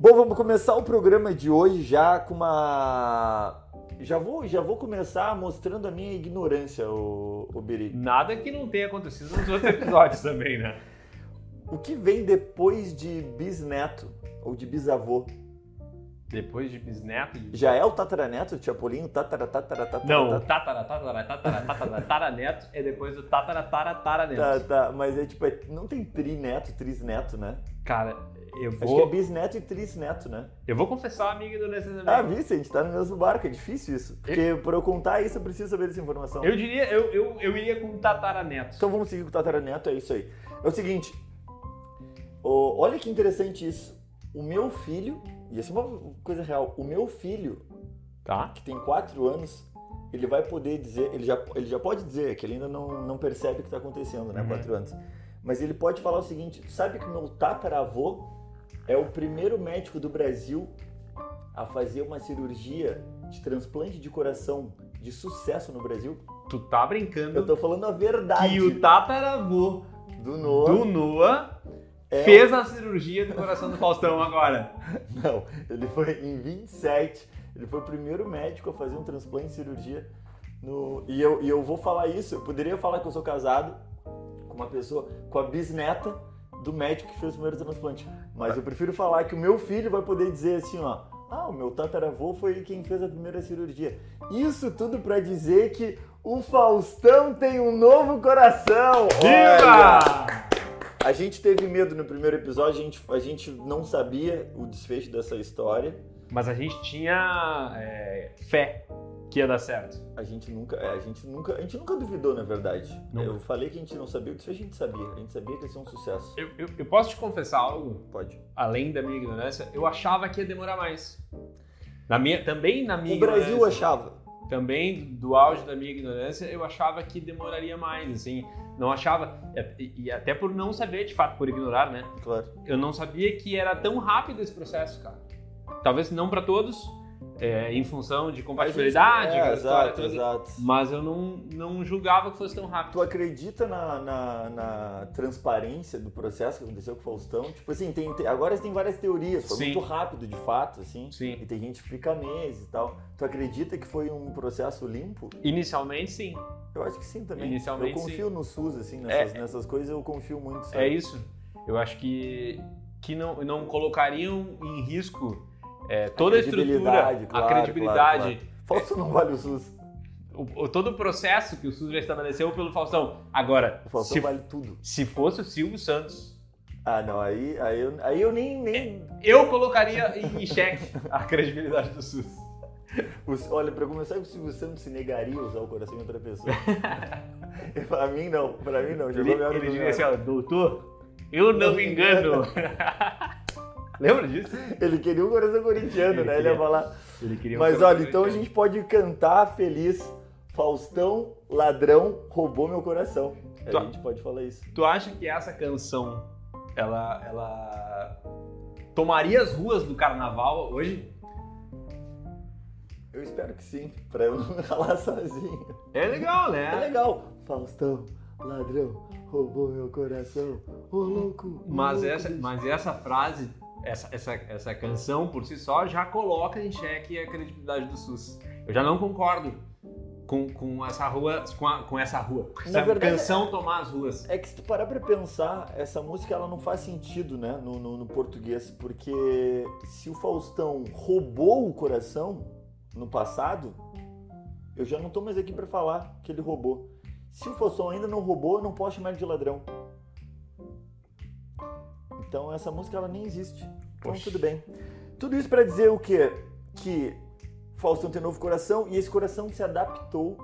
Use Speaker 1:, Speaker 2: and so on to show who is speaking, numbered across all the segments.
Speaker 1: Bom, vamos começar o programa de hoje já com uma. Já vou, já vou começar mostrando a minha ignorância, o, o Biri.
Speaker 2: Nada que não tenha acontecido nos outros episódios também, né?
Speaker 1: O que vem depois de bisneto ou de bisavô?
Speaker 2: Depois de bisneto. De...
Speaker 1: Já é o tataraneto, o Chapolin, tatara, tatara, tatara,
Speaker 2: Não,
Speaker 1: tatara.
Speaker 2: tatara, tatara, tatara, tatara, tataraneto é depois do tatara, tatara, taraneto.
Speaker 1: Tá, tá, mas é tipo, é- não tem trineto, trisneto, né?
Speaker 2: Cara, eu
Speaker 1: Acho que é
Speaker 2: vou,
Speaker 1: bisneto e trisneto, né?
Speaker 2: eu vou confessar, amiga indonésia também.
Speaker 1: Ah, vice, a gente tá no mesmo barco, é difícil isso. Porque pra eu contar isso, eu preciso saber dessa informação.
Speaker 2: Eu diria, eu, eu, eu iria com tataraneto.
Speaker 1: Então vamos seguir com o tataraneto, é isso aí. É o seguinte, ô, olha que interessante isso. O meu filho, e isso é uma coisa real, o meu filho,
Speaker 2: Tá?
Speaker 1: que tem 4 anos, ele vai poder dizer, ele já, ele já pode dizer, que ele ainda não, não percebe o que está acontecendo, né?
Speaker 2: Uhum.
Speaker 1: 4 anos. Mas ele pode falar o seguinte: sabe que o meu tataravô é o primeiro médico do Brasil a fazer uma cirurgia de transplante de coração de sucesso no Brasil?
Speaker 2: Tu tá brincando
Speaker 1: Eu tô falando a verdade.
Speaker 2: que o tataravô
Speaker 1: do Noah.
Speaker 2: do Noah
Speaker 1: É-
Speaker 2: fez a cirurgia do coração do Faustão agora.
Speaker 1: Não, ele foi em 27. Ele foi o primeiro médico a fazer um transplante de cirurgia. No, e, eu, e eu vou falar isso. Eu poderia falar que eu sou casado com uma pessoa, com a bisneta do médico que fez o primeiro transplante. Mas eu prefiro falar que o meu filho vai poder dizer assim, ó. Ah, o meu tataravô foi quem fez a primeira cirurgia. Isso tudo pra dizer que o Faustão tem um novo coração. Olha! A gente teve medo no primeiro episódio, a gente, a gente não sabia o desfecho dessa história.
Speaker 2: Mas a gente tinha é, fé que ia dar certo.
Speaker 1: A gente nunca, é, a gente nunca, a gente nunca duvidou, na verdade.
Speaker 2: Nunca.
Speaker 1: Eu falei que a gente não sabia, o desfecho a gente sabia. A gente sabia que ia ser um sucesso.
Speaker 2: Eu, eu, eu posso te confessar algo?
Speaker 1: Pode.
Speaker 2: além da minha ignorância, eu achava que ia demorar mais. Na minha, também na minha
Speaker 1: O Brasil achava.
Speaker 2: também do auge da minha ignorância, eu achava que demoraria mais, assim, não achava e, e até por não saber, de fato, por ignorar, né?
Speaker 1: Claro.
Speaker 2: Eu não sabia que era tão rápido esse processo, cara. Talvez não para todos, é, em função de compatibilidade,
Speaker 1: É, exato, exato.
Speaker 2: mas eu não, não julgava que fosse tão rápido.
Speaker 1: Tu acredita na, na, na transparência do processo que aconteceu com o Faustão? Tipo assim, tem, tem- agora tem várias teorias. Foi
Speaker 2: Sim.
Speaker 1: muito rápido, de fato, assim.
Speaker 2: Sim.
Speaker 1: E tem gente que fica meses e tal. Tu acredita que foi um processo limpo?
Speaker 2: Inicialmente, sim.
Speaker 1: Eu acho que sim também.
Speaker 2: Inicialmente,
Speaker 1: eu confio no SUS, assim, nessas,
Speaker 2: É.
Speaker 1: nessas coisas eu confio muito. sabe?
Speaker 2: É isso. Eu acho que, que não, não colocariam em risco é, toda a estrutura,
Speaker 1: credibilidade, claro,
Speaker 2: a credibilidade,
Speaker 1: claro, Faustão não vale o SUS.
Speaker 2: O, o- todo o processo que o SUS já estabeleceu pelo Faustão. Agora,
Speaker 1: O Faustão
Speaker 2: se,
Speaker 1: vale tudo.
Speaker 2: se fosse o Silvio Santos,
Speaker 1: Ah, não, aí, aí, eu, aí eu nem. nem
Speaker 2: eu colocaria em, xeque a credibilidade do SUS.
Speaker 1: os- olha, pra começar, o Silvio Santos se negaria a usar o coração de outra pessoa. pra mim, não. Pra mim, não.
Speaker 2: Ele,
Speaker 1: hora
Speaker 2: ele
Speaker 1: no
Speaker 2: diria assim, ó, doutor, eu não me engano. Lembra disso?
Speaker 1: Ele queria o coração corintiano,
Speaker 2: Ele
Speaker 1: né? Ele ia falar.
Speaker 2: Ele queria um
Speaker 1: Mas olha, então a gente pode cantar feliz. Faustão, ladrão, roubou meu coração. A
Speaker 2: Tu-
Speaker 1: gente pode falar isso.
Speaker 2: Tu acha que essa canção, ela, ela tomaria as ruas do carnaval hoje?
Speaker 1: Eu espero que sim, pra eu não ralar sozinho.
Speaker 2: É legal, né?
Speaker 1: É legal. Faustão, ladrão, roubou meu coração. Ô louco. ô
Speaker 2: Mas
Speaker 1: louco,
Speaker 2: essa, mas essa frase, essa, essa, essa canção por si só já coloca em xeque a credibilidade do SUS. Eu já não concordo com, com essa rua, com, a- com essa rua,
Speaker 1: Na
Speaker 2: essa
Speaker 1: verdade,
Speaker 2: canção tomar as ruas.
Speaker 1: É que se tu parar pra pensar, essa música ela não faz sentido, né, no, no, no português, porque se o Faustão roubou o coração no passado, eu já não tô mais aqui pra falar que ele roubou. Se o Faustão ainda não roubou, eu não posso chamar ele de ladrão. Então essa música ela nem existe. Então
Speaker 2: Poxa.
Speaker 1: tudo bem. Tudo isso pra dizer o quê? Que Faustão tem novo coração e esse coração se adaptou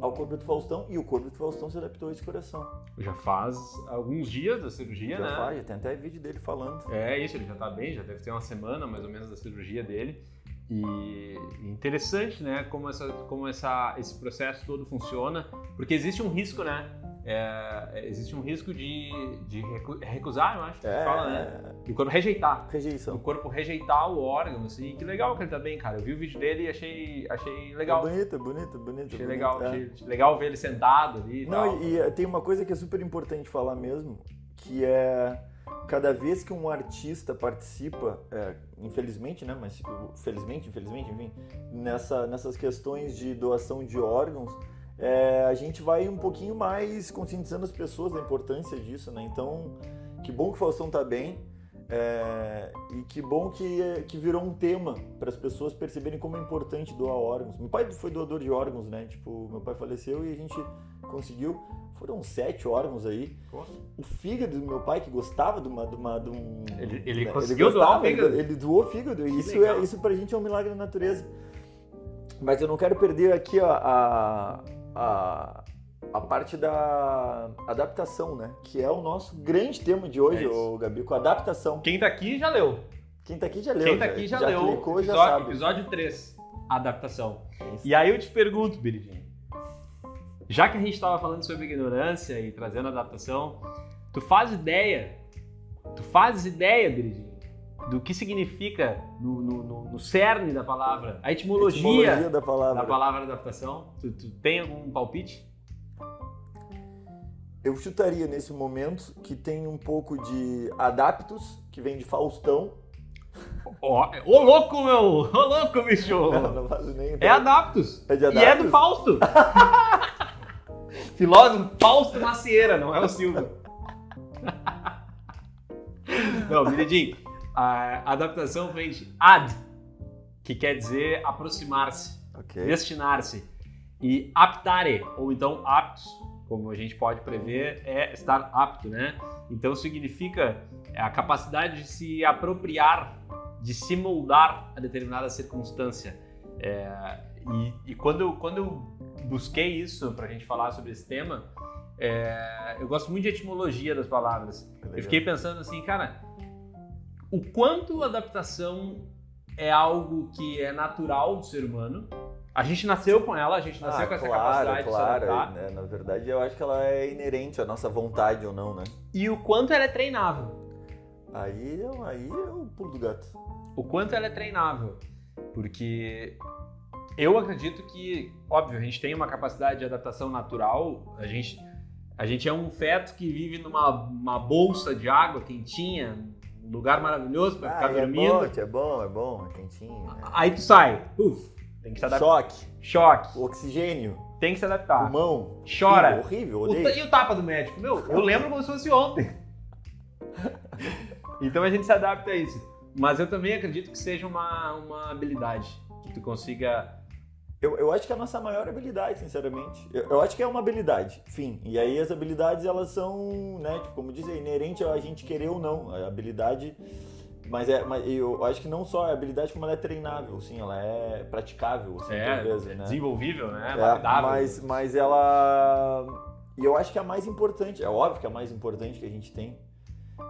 Speaker 1: ao corpo do Faustão e o corpo do Faustão se adaptou a esse coração.
Speaker 2: Já faz alguns dias da cirurgia,
Speaker 1: Já
Speaker 2: né?
Speaker 1: faz, já tem até vídeo dele falando.
Speaker 2: É isso, ele já tá bem, já deve ter uma semana mais ou menos da cirurgia dele. E interessante, né, como, essa, como essa, esse processo todo funciona, porque existe um risco, né? É, existe um risco de, de recu- recusar, eu acho que
Speaker 1: É,
Speaker 2: fala, né? Do corpo rejeitar. Do
Speaker 1: rejeição.
Speaker 2: corpo rejeitar o órgão, assim. Que legal que ele tá bem, cara. Eu vi o vídeo dele e achei, achei legal.
Speaker 1: É bonito, é bonito, é bonito.
Speaker 2: Achei
Speaker 1: bonito,
Speaker 2: legal,
Speaker 1: é.
Speaker 2: achei legal ver ele sentado ali e tal.
Speaker 1: Não, e, e tem uma coisa que é super importante falar mesmo, que é cada vez que um artista participa, é, infelizmente, né, mas felizmente, infelizmente, enfim, nessa, nessas questões de doação de órgãos, é, a gente vai um pouquinho mais conscientizando as pessoas da importância disso, né? Então, que bom que o Faustão tá bem. É, e que bom que, que virou um tema para as pessoas perceberem como é importante doar órgãos. Meu pai foi doador de órgãos, né? Tipo, meu pai faleceu e a gente conseguiu. Foram sete órgãos aí. Nossa. O fígado do meu pai, que gostava de uma. De uma de um,
Speaker 2: ele, ele né? conseguiu ele gostava, doar o fígado?
Speaker 1: Ele, ele doou fígado. E isso, é, isso pra gente é um milagre da natureza. Mas eu não quero perder aqui a, a, a parte da adaptação, né? Que é o nosso grande tema de hoje, é o Gabi, com adaptação.
Speaker 2: Quem tá aqui já leu.
Speaker 1: Quem tá aqui já leu.
Speaker 2: Quem tá aqui já, já leu.
Speaker 1: Clicou,
Speaker 2: episódio,
Speaker 1: já sabe.
Speaker 2: Episódio 3, adaptação. Isso. E aí eu te pergunto, Biridinho, já que a gente estava falando sobre ignorância e trazendo adaptação, tu faz ideia, tu fazes ideia, Biridinho, do que significa no, no, no, cerne da palavra, a etimologia,
Speaker 1: etimologia da, palavra.
Speaker 2: da palavra adaptação? Tu, tu tem algum palpite?
Speaker 1: Eu chutaria nesse momento que tem um pouco de adaptos, que vem de Faustão.
Speaker 2: Ô, oh, louco, meu! Ô, louco, bicho!
Speaker 1: Não, não faço nem
Speaker 2: É adaptos.
Speaker 1: É de
Speaker 2: adaptos. E é do Fausto. Filósofo Fausto Macieira, não é o Silvio. não, Miridinho, a adaptação vem de ad, que quer dizer aproximar-se, okay. destinar-se. E aptare, ou então aptos, como a gente pode prever, é estar apto, né? Então significa é, a capacidade de se apropriar, de se moldar a determinada circunstância. É, e, e quando, eu, quando eu busquei isso para a gente falar sobre esse tema, é, eu gosto muito de etimologia das palavras. É eu fiquei pensando assim, cara, o quanto adaptação é algo que é natural do ser humano a gente nasceu com ela, a gente nasceu ah, com essa
Speaker 1: claro,
Speaker 2: capacidade
Speaker 1: claro.
Speaker 2: de se adaptar.
Speaker 1: Né? Na verdade, eu acho que ela é inerente à nossa vontade ou não, né?
Speaker 2: E o quanto ela é treinável.
Speaker 1: Aí, aí é o pulo do gato.
Speaker 2: O quanto ela é treinável. Porque eu acredito que, óbvio, a gente tem uma capacidade de adaptação natural, a gente, a gente é um feto que vive numa uma bolsa de água quentinha, lugar maravilhoso para ah, ficar
Speaker 1: é
Speaker 2: dormindo.
Speaker 1: É bom, é bom, é bom, é quentinho. Né?
Speaker 2: Aí tu sai, uf, tem que se adaptar.
Speaker 1: Choque.
Speaker 2: Choque.
Speaker 1: Oxigênio.
Speaker 2: Tem que se adaptar.
Speaker 1: Pulmão.
Speaker 2: Chora.
Speaker 1: Horrível, horrível.
Speaker 2: O, e o tapa do médico? Meu, eu lembro como se fosse ontem. então a gente se adapta a isso. Mas eu também acredito que seja uma, uma habilidade. Que tu consiga
Speaker 1: eu, eu acho que é a nossa maior habilidade, sinceramente. Eu, eu, acho que é uma habilidade, fim. E aí as habilidades, elas são, né, tipo, como dizer, inerente a gente querer ou não. A habilidade mas, é, mas eu acho que não só a habilidade, como ela é treinável, sim, ela é praticável, assim,
Speaker 2: é,
Speaker 1: vezes,
Speaker 2: é
Speaker 1: né?
Speaker 2: desenvolvível, né?
Speaker 1: É, mas, mas ela... E eu acho que é a mais importante, é óbvio que é a mais importante que a gente tem.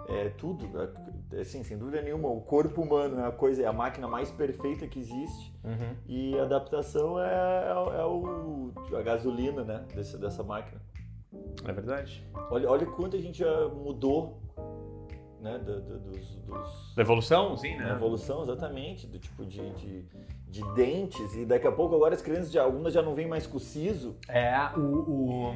Speaker 1: É tudo, assim, sem dúvida nenhuma, o corpo humano é a coisa, é a máquina mais perfeita que existe.
Speaker 2: Uhum.
Speaker 1: E a adaptação é, é, é o, a gasolina, né, desse, dessa máquina.
Speaker 2: É verdade.
Speaker 1: Olha, olha quanto a gente já mudou né, do, do, dos, dos...
Speaker 2: Da evolução, sim, né?
Speaker 1: Da evolução, exatamente, do tipo de, de, de, dentes, e daqui a pouco agora as crianças, já, algumas já não vêm mais com o siso.
Speaker 2: É, o... o...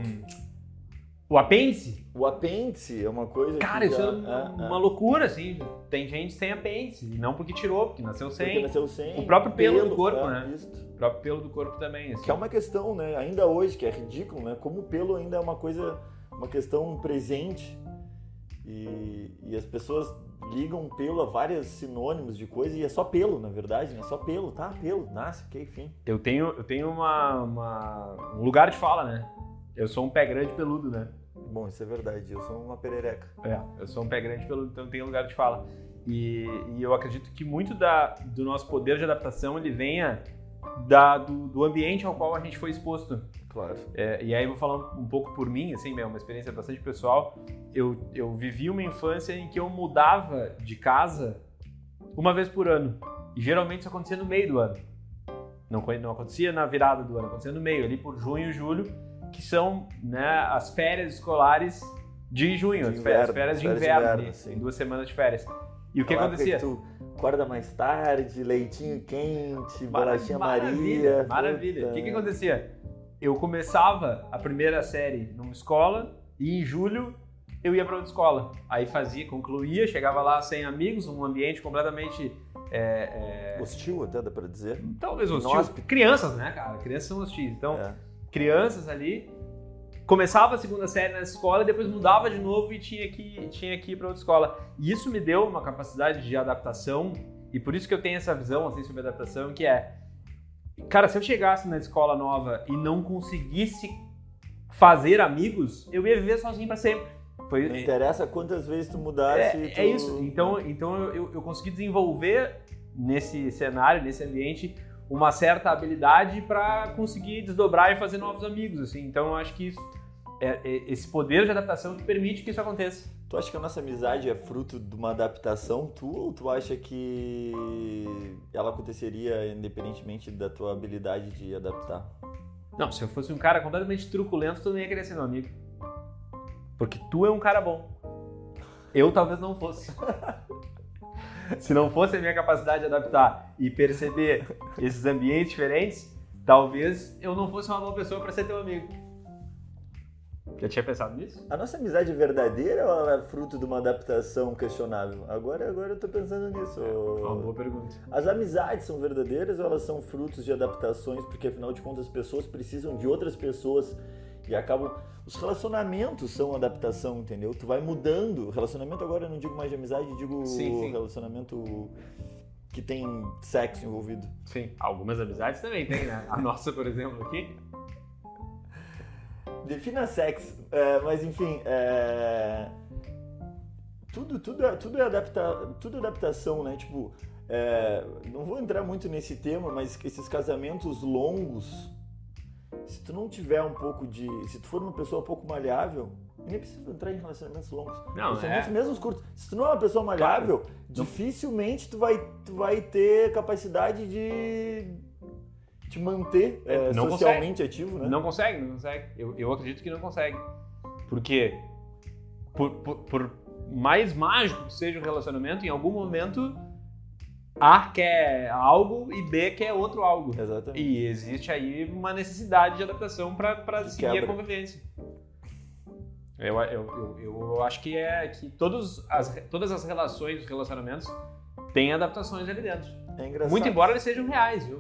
Speaker 2: O apêndice?
Speaker 1: O apêndice é uma coisa.
Speaker 2: Cara, isso já, é uma, é, uma é. loucura, assim. Tem gente sem apêndice. Não porque tirou, porque nasceu sem.
Speaker 1: Porque nasceu sem.
Speaker 2: O próprio pelo, pelo do corpo, é, né? Isso. O próprio pelo do corpo também. Assim.
Speaker 1: Que é uma questão, né? Ainda hoje, que é ridículo, né? Como o pelo ainda é uma coisa, uma questão presente e, e as pessoas ligam pelo a vários sinônimos de coisa e é só pelo, na verdade, né? Só pelo, tá? Pelo, nasce, ok, enfim.
Speaker 2: Eu tenho, eu tenho uma, uma, um lugar de fala, né? Eu sou um pé grande peludo, né?
Speaker 1: Bom, isso é verdade. Eu sou uma perereca.
Speaker 2: É, eu sou um pé grande peludo, então tenho lugar de fala. E, e eu acredito que muito da, do nosso poder de adaptação ele venha da, do, do ambiente ao qual a gente foi exposto.
Speaker 1: Claro.
Speaker 2: É, e aí eu vou falar um pouco por mim, assim, é uma experiência bastante pessoal. Eu, eu vivi uma infância em que eu mudava de casa uma vez por ano. E geralmente isso acontecia no meio do ano. Não, não acontecia na virada do ano, acontecia no meio, ali por junho e julho, que são né, as férias escolares de junho,
Speaker 1: de
Speaker 2: as
Speaker 1: inverno,
Speaker 2: férias, de inverno, de inverno duas semanas de férias. E o que acontecia?
Speaker 1: Que tu acorda mais tarde, leitinho quente, bolachinha
Speaker 2: maravilha,
Speaker 1: Maria.
Speaker 2: Maravilha. O que, que acontecia? eu começava a primeira série numa escola e em julho eu ia para outra escola. Aí fazia, concluía, chegava lá sem amigos, um ambiente completamente. É,
Speaker 1: é... Hostil, até dá para dizer.
Speaker 2: Talvez hostil. Inóspito. Crianças, né, cara? Crianças são hostis. Então, é. Crianças ali. Começava a segunda série na escola, depois mudava de novo e tinha que, tinha que ir para outra escola. E isso me deu uma capacidade de adaptação, e por isso que eu tenho essa visão assim, sobre adaptação, que é. Cara, se eu chegasse na escola nova e não conseguisse fazer amigos, eu ia viver sozinho para sempre.
Speaker 1: Foi, não interessa quantas vezes tu mudasse.
Speaker 2: É,
Speaker 1: tu...
Speaker 2: é isso. Então, então eu, eu consegui desenvolver nesse cenário, nesse ambiente, uma certa habilidade para conseguir desdobrar e fazer novos amigos. Assim. Então, eu acho que isso, é, é, esse poder de adaptação que permite que isso aconteça.
Speaker 1: Tu acha que a nossa amizade é fruto de uma adaptação tu ou tu acha que ela aconteceria independentemente da tua habilidade de adaptar?
Speaker 2: Não, se eu fosse um cara completamente truculento, tu não ia querer ser meu amigo. Porque tu é um cara bom. Eu talvez não fosse. Se não fosse a minha capacidade de adaptar e perceber esses ambientes diferentes, talvez eu não fosse uma boa pessoa para ser teu amigo. Já tinha pensado nisso?
Speaker 1: A nossa amizade é verdadeira ou ela é fruto de uma adaptação questionável? Agora, agora eu tô pensando nisso. É
Speaker 2: uma boa pergunta.
Speaker 1: As amizades são verdadeiras ou elas são frutos de adaptações? Porque afinal de contas as pessoas precisam de outras pessoas e acabam. Os relacionamentos são adaptação, entendeu? Tu vai mudando. Relacionamento agora eu não digo mais de amizade, digo sim, sim. relacionamento que tem sexo envolvido.
Speaker 2: Sim, algumas amizades também tem, né? A nossa, por exemplo, aqui.
Speaker 1: Defina sexo, é, mas enfim, é... tudo, tudo, é, tudo, é adapta, tudo é adaptação, né? Tipo, é... não vou entrar muito nesse tema, mas esses casamentos longos se tu não tiver um pouco de. Se tu for uma pessoa um pouco maleável, nem precisa entrar em relacionamentos longos. Não, relacionamentos é... mesmo curtos. Se tu não é uma pessoa maleável, claro. dificilmente tu vai, tu vai ter capacidade de te manter é, socialmente consegue. ativo, né?
Speaker 2: Não consegue, não consegue. Eu, eu acredito que não consegue. Porque por, por, por mais mágico que seja o relacionamento, em algum momento a quer algo e B quer outro algo.
Speaker 1: Exatamente.
Speaker 2: E existe aí uma necessidade de adaptação para seguir quebra. a convivência. Eu, eu, eu, eu, acho que é que todos as, todas as relações, os relacionamentos têm adaptações ali dentro.
Speaker 1: É engraçado.
Speaker 2: Muito embora eles sejam reais, viu?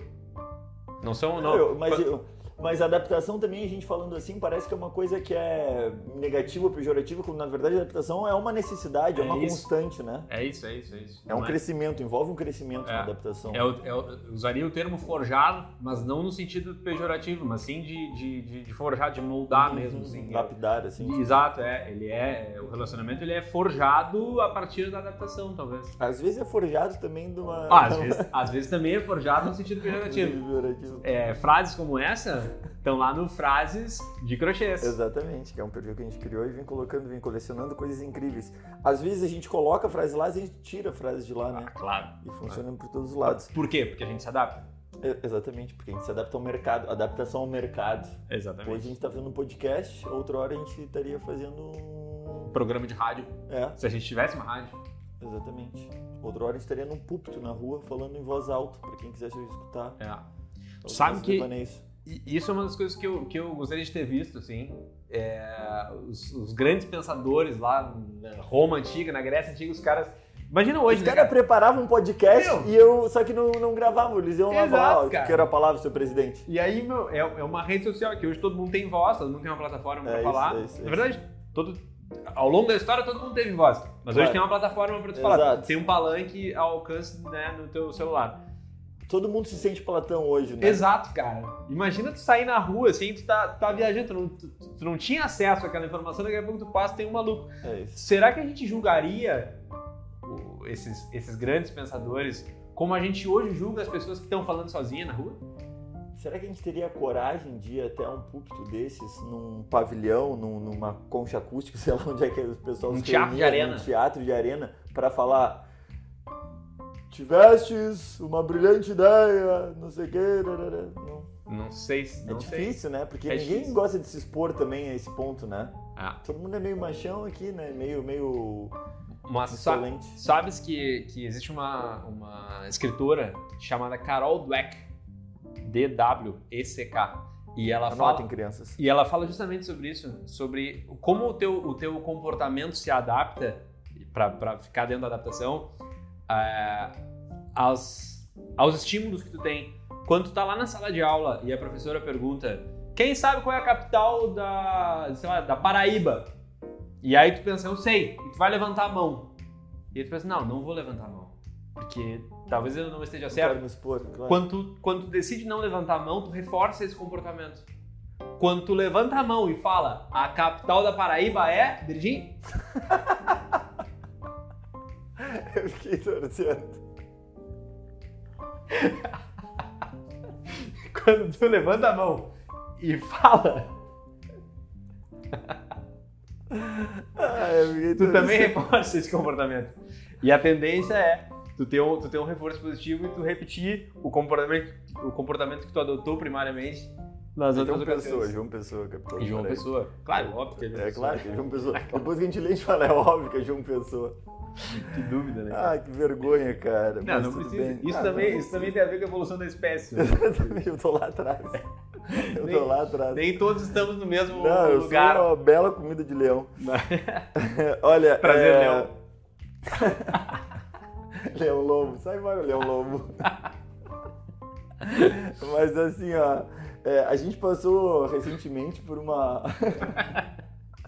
Speaker 2: Não são. Não,
Speaker 1: eu, mas eu, mas adaptação também, a gente falando assim, parece que é uma coisa que é negativa ou pejorativa, quando na verdade a adaptação é uma necessidade, é, é uma isso. constante, né?
Speaker 2: É isso, é isso, é isso.
Speaker 1: É um crescimento, envolve um crescimento é. na adaptação.
Speaker 2: É, eu usaria o termo forjar, mas não no sentido pejorativo, mas sim de, de, de, de forjar, de moldar uhum, mesmo. Assim,
Speaker 1: lapidar, assim.
Speaker 2: Exato, é. Ele é. O relacionamento ele é forjado a partir da adaptação, talvez.
Speaker 1: Às vezes é forjado também de uma.
Speaker 2: Ah, às, vezes, às vezes também é forjado no sentido pejorativo. pejorativo. É, frases como essa estão lá no Frases de Crochês.
Speaker 1: Exatamente, que é um perfil que a gente criou e vem colocando, vem colecionando coisas incríveis. Às vezes a gente coloca a frase lá e a gente tira a frase de lá, né?
Speaker 2: Ah, claro.
Speaker 1: E funciona claro. por todos os lados.
Speaker 2: Por quê? Porque a gente se adapta.
Speaker 1: É, exatamente, porque a gente se adapta ao mercado, adaptação ao mercado.
Speaker 2: Exatamente.
Speaker 1: Hoje a gente está fazendo um podcast, outra hora a gente estaria fazendo um
Speaker 2: programa de rádio.
Speaker 1: É.
Speaker 2: Se a gente tivesse uma rádio.
Speaker 1: Exatamente. Outra hora a gente estaria num púlpito na rua falando em voz alta, para quem quisesse escutar.
Speaker 2: É. Sabe que isso é uma das coisas que eu, que eu gostaria de ter visto, assim. É, os, os, grandes pensadores lá na Roma antiga, na Grécia antiga, os caras. Imagina hoje.
Speaker 1: Os né, caras cara? preparavam um podcast meu, e eu. Só que não, não gravavam, eles iam lá falar o que era a palavra, seu presidente.
Speaker 2: E aí, meu, é, é uma rede social que hoje todo mundo tem voz, todo mundo tem uma plataforma é pra isso, falar. É isso, é Na verdade, todo, ao longo da história todo mundo teve voz. Mas claro. hoje tem uma plataforma pra tu Exato. falar. Tem um palanque ao alcance né, no teu celular
Speaker 1: todo mundo se sente Platão hoje, né?
Speaker 2: Exato, cara. Imagina tu sair na rua, assim, tu tá, tá viajando, tu não, tu, tu não tinha acesso àquela informação, daqui a pouco tu passa e tem um maluco.
Speaker 1: É.
Speaker 2: Será que a gente julgaria o, esses, esses grandes pensadores como a gente hoje julga as pessoas que estão falando sozinha na rua?
Speaker 1: Será que a gente teria coragem de ir até um púlpito desses, num pavilhão, num, numa concha acústica, sei lá onde é que os pessoal
Speaker 2: um se teatro de arena.
Speaker 1: Um teatro de arena, para falar tivestes uma brilhante ideia, não sei o quê. Não.
Speaker 2: Não sei.
Speaker 1: Não
Speaker 2: é
Speaker 1: difícil,
Speaker 2: sei.
Speaker 1: né? Porque é ninguém difícil. gosta de se expor também a esse ponto, né?
Speaker 2: Ah.
Speaker 1: Todo mundo é meio machão aqui, né? Meio, meio.
Speaker 2: Mas sabe, sabes que, que existe uma, uma escritora chamada Carol Dweck, D-W-E-C-K. E ela
Speaker 1: Anotem,
Speaker 2: fala,
Speaker 1: crianças.
Speaker 2: e ela fala justamente sobre isso, sobre como o teu, o teu comportamento se adapta para ficar dentro da adaptação é, aos, aos estímulos que tu tem. Quando tu tá lá na sala de aula e a professora pergunta quem sabe qual é a capital da, sei lá, da Paraíba? E aí tu pensa, eu sei, e tu vai levantar a mão. E aí tu pensa, não, não vou levantar a mão. Porque talvez eu não esteja
Speaker 1: Quero
Speaker 2: certo.
Speaker 1: me expor, claro.
Speaker 2: Quando tu, quando tu decide não levantar a mão, tu reforça esse comportamento. Quando tu levanta a mão e fala, a capital da Paraíba é, Virgin?
Speaker 1: Eu fiquei torcendo.
Speaker 2: Quando tu levanta a mão e fala,
Speaker 1: Ah, eu fiquei
Speaker 2: tu também reforça esse comportamento. E a tendência é tu ter um, tu ter um reforço positivo e tu repetir o comportamento, o comportamento que tu adotou primariamente nas outras
Speaker 1: João Pessoa,
Speaker 2: ocasiões.
Speaker 1: João Pessoa, capitão.
Speaker 2: João. Pessoa. Claro, óbvio que ele
Speaker 1: É claro que é João Pessoa. Depois que a gente lê, a gente fala, é óbvio que é João Pessoa.
Speaker 2: Que dúvida, né?
Speaker 1: Ah, que vergonha, cara.
Speaker 2: não,
Speaker 1: Mas
Speaker 2: não precisa.
Speaker 1: bem.
Speaker 2: Isso,
Speaker 1: Ah,
Speaker 2: também,
Speaker 1: não
Speaker 2: isso também tem a ver com a evolução da espécie. né?
Speaker 1: Exatamente, eu tô lá atrás. Eu
Speaker 2: Nem-
Speaker 1: tô lá atrás.
Speaker 2: Nem todos estamos no mesmo
Speaker 1: Não, eu
Speaker 2: lugar.
Speaker 1: sou uma bela comida de leão. Olha,
Speaker 2: Prazer,
Speaker 1: é...
Speaker 2: Leão.
Speaker 1: Leão Lobo, sai fora, Leão Lobo. Mas assim, ó, é, a gente passou recentemente por uma.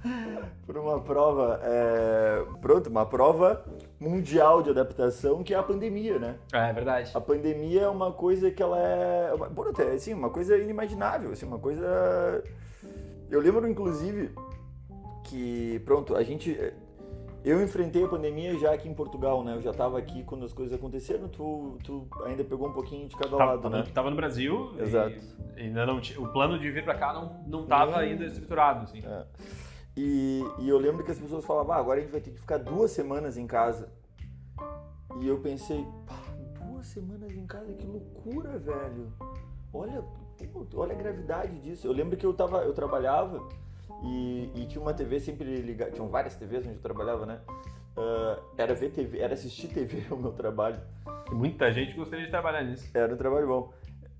Speaker 1: por uma prova. é, pronto, uma prova mundial de adaptação que é a pandemia, né?
Speaker 2: É, é verdade.
Speaker 1: A pandemia é uma coisa que ela é. Pô, até, assim, uma coisa inimaginável, assim, uma coisa. Eu lembro, inclusive, que, pronto, a gente. Eu enfrentei a pandemia já aqui em Portugal, né? Eu já estava aqui quando as coisas aconteceram, tu, tu ainda pegou um pouquinho de cada
Speaker 2: Tava,
Speaker 1: lado, né?
Speaker 2: tava no Brasil. e
Speaker 1: Exato.
Speaker 2: ainda não tinha- o plano de vir pra cá não, não tava
Speaker 1: Nem-
Speaker 2: ainda estruturado, assim.
Speaker 1: É. E, e eu lembro que as pessoas falavam, ah, agora a gente vai ter que ficar duas semanas em casa. E eu pensei, pá, duas semanas em casa, que loucura, velho. Olha, olha a gravidade disso. Eu lembro que eu tava, eu trabalhava e, e tinha uma TV sempre ligada, tinham várias TVs onde eu trabalhava, né? Ah, era ver TV, era assistir TV o meu trabalho.
Speaker 2: Muita gente gostaria de trabalhar nisso.
Speaker 1: Era um trabalho bom.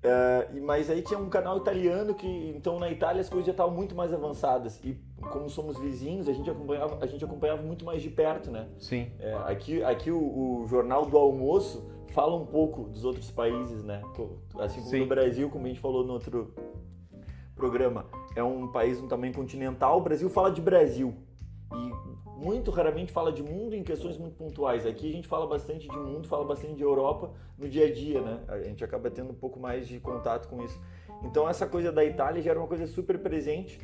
Speaker 1: E- mas aí tinha um canal italiano que, então na Itália as coisas já estavam muito mais avançadas. E como somos vizinhos, a gente acompanhava, a gente acompanhava muito mais de perto, né?
Speaker 2: Sim.
Speaker 1: É, aqui aqui o, o Jornal do Almoço fala um pouco dos outros países, né? Assim como
Speaker 2: Sim.
Speaker 1: no Brasil, como a gente falou no outro programa, é um país um tamanho continental. O Brasil fala de Brasil. E muito raramente fala de mundo em questões muito pontuais. Aqui a gente fala bastante de mundo, fala bastante de Europa no dia a dia, né? A gente acaba tendo um pouco mais de contato com isso. Então essa coisa da Itália já era uma coisa super presente,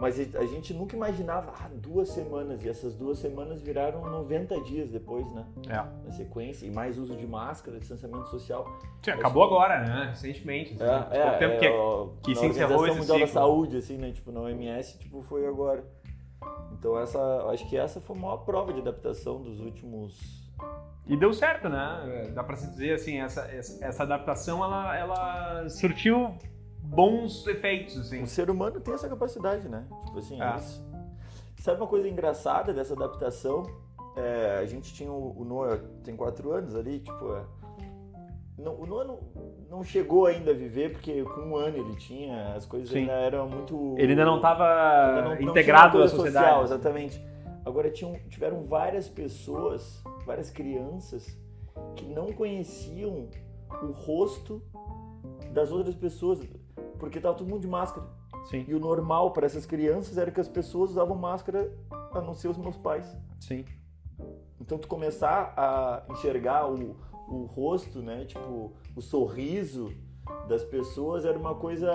Speaker 1: mas a gente nunca imaginava, ah, duas semanas, e essas duas semanas viraram 90 dias depois, né?
Speaker 2: É.
Speaker 1: Na sequência, e mais uso de máscara, distanciamento social.
Speaker 2: Sim, acabou agora, né? Recentemente. assim. Faz pouco tempo que,
Speaker 1: ó,
Speaker 2: que
Speaker 1: na
Speaker 2: se encerrou esse
Speaker 1: Mundial da
Speaker 2: ciclo.
Speaker 1: Saúde, assim, né? Tipo, na OMS, tipo, foi agora. Então essa, acho que essa foi a maior prova de adaptação dos últimos...
Speaker 2: E deu certo, né? Dá pra se dizer assim, essa, essa, essa adaptação ela, ela surtiu bons efeitos, assim.
Speaker 1: O ser humano tem essa capacidade, né? Tipo assim,
Speaker 2: É.
Speaker 1: eles- Sabe uma coisa engraçada dessa adaptação? É, a gente tinha o, o Noah, tem quatro anos ali, tipo... é, não, o Noah não, chegou ainda a viver, porque com um ano ele tinha, as coisas
Speaker 2: Sim.
Speaker 1: ainda eram muito...
Speaker 2: Ele ainda não estava
Speaker 1: não-
Speaker 2: integrado à sociedade.
Speaker 1: Social, exatamente. Agora tinham, tiveram várias pessoas, várias crianças que não conheciam o rosto das outras pessoas, porque tava todo mundo de máscara.
Speaker 2: Sim,
Speaker 1: E o normal para essas crianças era que as pessoas usavam máscara a não ser os meus pais.
Speaker 2: sim.
Speaker 1: Então tu começar a enxergar o, o rosto, né, tipo, o sorriso das pessoas era uma coisa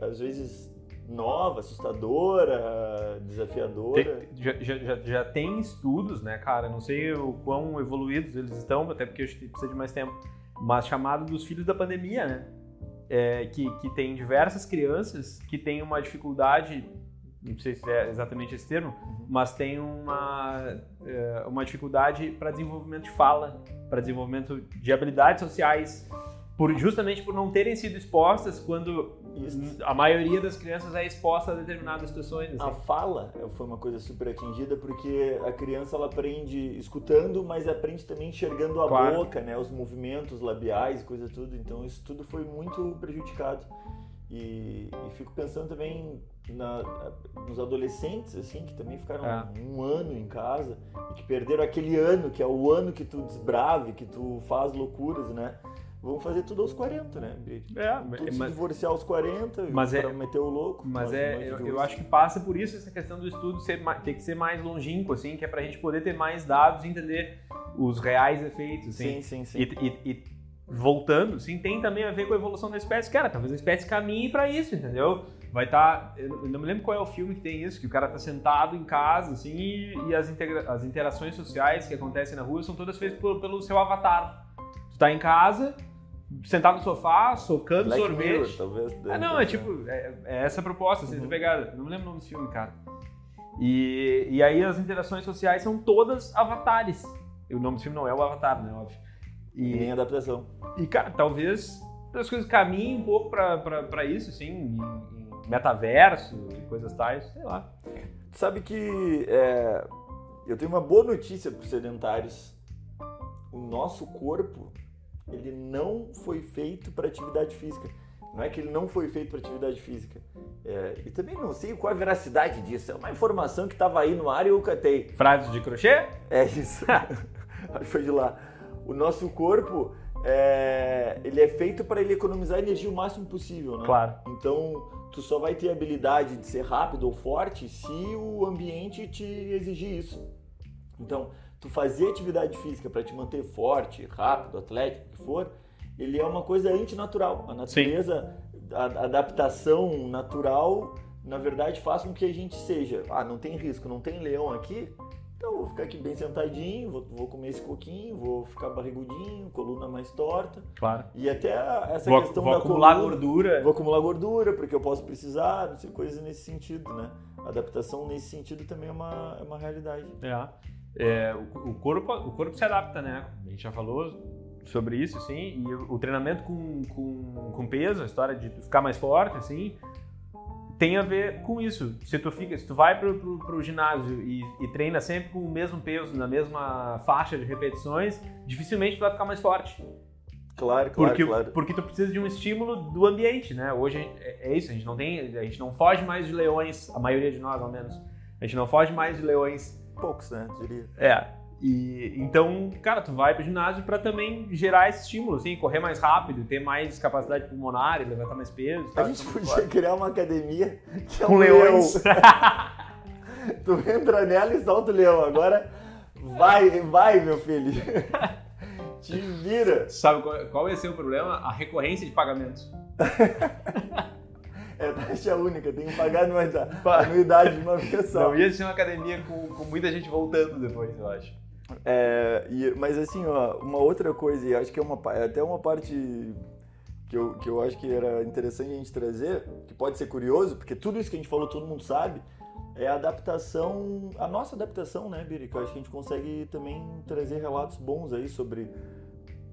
Speaker 1: às vezes nova, assustadora, desafiadora.
Speaker 2: Tem- já, já, já, tem estudos, né, cara? Não sei o quão evoluídos eles estão, até porque acho que precisa de mais tempo. Mas chamado dos filhos da pandemia, né? É, que, que tem diversas crianças que têm uma dificuldade, não sei se é exatamente esse termo, mas tem uma, é, uma dificuldade para desenvolvimento de fala, para desenvolvimento de habilidades sociais, por, justamente por não terem sido expostas quando
Speaker 1: Isso.
Speaker 2: a maioria das crianças é exposta a determinadas situações. assim.
Speaker 1: A fala foi uma coisa super atingida porque a criança ela aprende escutando, mas aprende também enxergando a
Speaker 2: Claro.
Speaker 1: boca, né, os movimentos labiais, coisa tudo. Então isso tudo foi muito prejudicado. E, e fico pensando também na, nos adolescentes, assim, que também ficaram
Speaker 2: É.
Speaker 1: um ano em casa e que perderam aquele ano, que é o ano que tu desbrave, que tu faz loucuras, né? Vão fazer tudo aos 40, né?
Speaker 2: É,
Speaker 1: Tudo se
Speaker 2: mas,
Speaker 1: divorciar aos 40
Speaker 2: Mas é-
Speaker 1: meter o louco.
Speaker 2: mas é, eu, eu acho que passa por isso essa questão do estudo ser, ter que ser mais longínquo, assim, que é pra gente poder ter mais dados e entender os reais efeitos, assim.
Speaker 1: Sim, sim, sim.
Speaker 2: E, e- e voltando, sim, tem também a ver com a evolução da espécie. Cara, talvez a espécie caminhe pra isso, entendeu? Vai estar. eu não me lembro qual é o filme que tem isso, que o cara tá sentado em casa, assim, e, e as, integra- as interações sociais que acontecem na rua são todas feitas por- pelo seu avatar. Tu tá em casa, sentado no sofá, socando
Speaker 1: Black
Speaker 2: sorvete.
Speaker 1: Mirror, talvez.
Speaker 2: Ah, não, é tipo, é, é essa a proposta, assim,
Speaker 1: Uhum.
Speaker 2: pegada. Não me lembro o nome desse filme, cara. E, e aí as interações sociais são todas avatares. O nome do filme não é o Avatar, né, óbvio.
Speaker 1: E nem adaptação.
Speaker 2: e cara, talvez as coisas caminhem um pouco pra isso, assim, em metaverso e coisas tais, sei lá.
Speaker 1: Tu sabe que é, eu tenho uma boa notícia para os sedentários. O nosso corpo, ele não foi feito para atividade física. Não é que ele não foi feito para atividade física. É, e também não sei qual a veracidade disso. É uma informação que estava aí no ar e eu catei.
Speaker 2: Frases de crochê?
Speaker 1: É isso. Acho que foi de lá. O nosso corpo, é, ele é feito para ele economizar energia o máximo possível, né?
Speaker 2: Claro.
Speaker 1: Então, tu só vai ter habilidade de ser rápido ou forte se o ambiente te exigir isso. Então, tu fazer atividade física para te manter forte, rápido, atlético, o que for, ele é uma coisa antinatural. A natureza, a adaptação natural, na verdade, faz com que a gente seja, ah, não tem risco, não tem leão aqui, então vou ficar aqui bem sentadinho, vou, vou comer esse coquinho, vou ficar barrigudinho, coluna mais torta.
Speaker 2: Claro.
Speaker 1: E até a- essa
Speaker 2: Vou,
Speaker 1: questão
Speaker 2: vou
Speaker 1: da
Speaker 2: acumular
Speaker 1: coluna,
Speaker 2: gordura.
Speaker 1: Vou acumular gordura, porque eu posso precisar, não sei, coisas nesse sentido, né? A adaptação nesse sentido também é uma, é uma realidade.
Speaker 2: É. É, o, o corpo, o corpo se adapta, né? A gente já falou sobre isso, assim, e o, treinamento com, com, com peso, a história de ficar mais forte, assim, tem a ver com isso. Se tu fica, se tu vai pro, pro, pro ginásio e, e treina sempre com o mesmo peso, na mesma faixa de repetições, dificilmente tu vai ficar mais forte.
Speaker 1: Claro, claro,
Speaker 2: Porque,
Speaker 1: claro.
Speaker 2: porque tu precisa de um estímulo do ambiente, né? Hoje é, é isso, a gente não tem, a gente não foge mais de leões, a maioria de nós, ao menos. A gente não foge mais de leões
Speaker 1: Poucos, né? Diria.
Speaker 2: é. E então, cara, tu vai pro ginásio pra também gerar esse estímulo, assim, correr mais rápido, ter mais capacidade pulmonar, e levantar mais peso.
Speaker 1: A gente podia criar uma academia que é
Speaker 2: com
Speaker 1: um
Speaker 2: leões.
Speaker 1: leão. tu entra nela e solta o leão. Agora vai, vai, meu filho. Te vira.
Speaker 2: Sabe qual, qual ia ser o problema? A recorrência de pagamentos.
Speaker 1: É taxa única, tem que pagar anuidade, anuidade de uma vez só.
Speaker 2: Não ia ser uma academia com, com muita gente voltando depois, eu acho.
Speaker 1: É, e- mas assim, ó, uma outra coisa, e acho que é uma, é até uma parte que eu, que eu acho que era interessante a gente trazer, que pode ser curioso, porque tudo isso que a gente falou, todo mundo sabe, é a adaptação, a nossa adaptação, né, Biri? Que eu acho que a gente consegue também trazer relatos bons aí sobre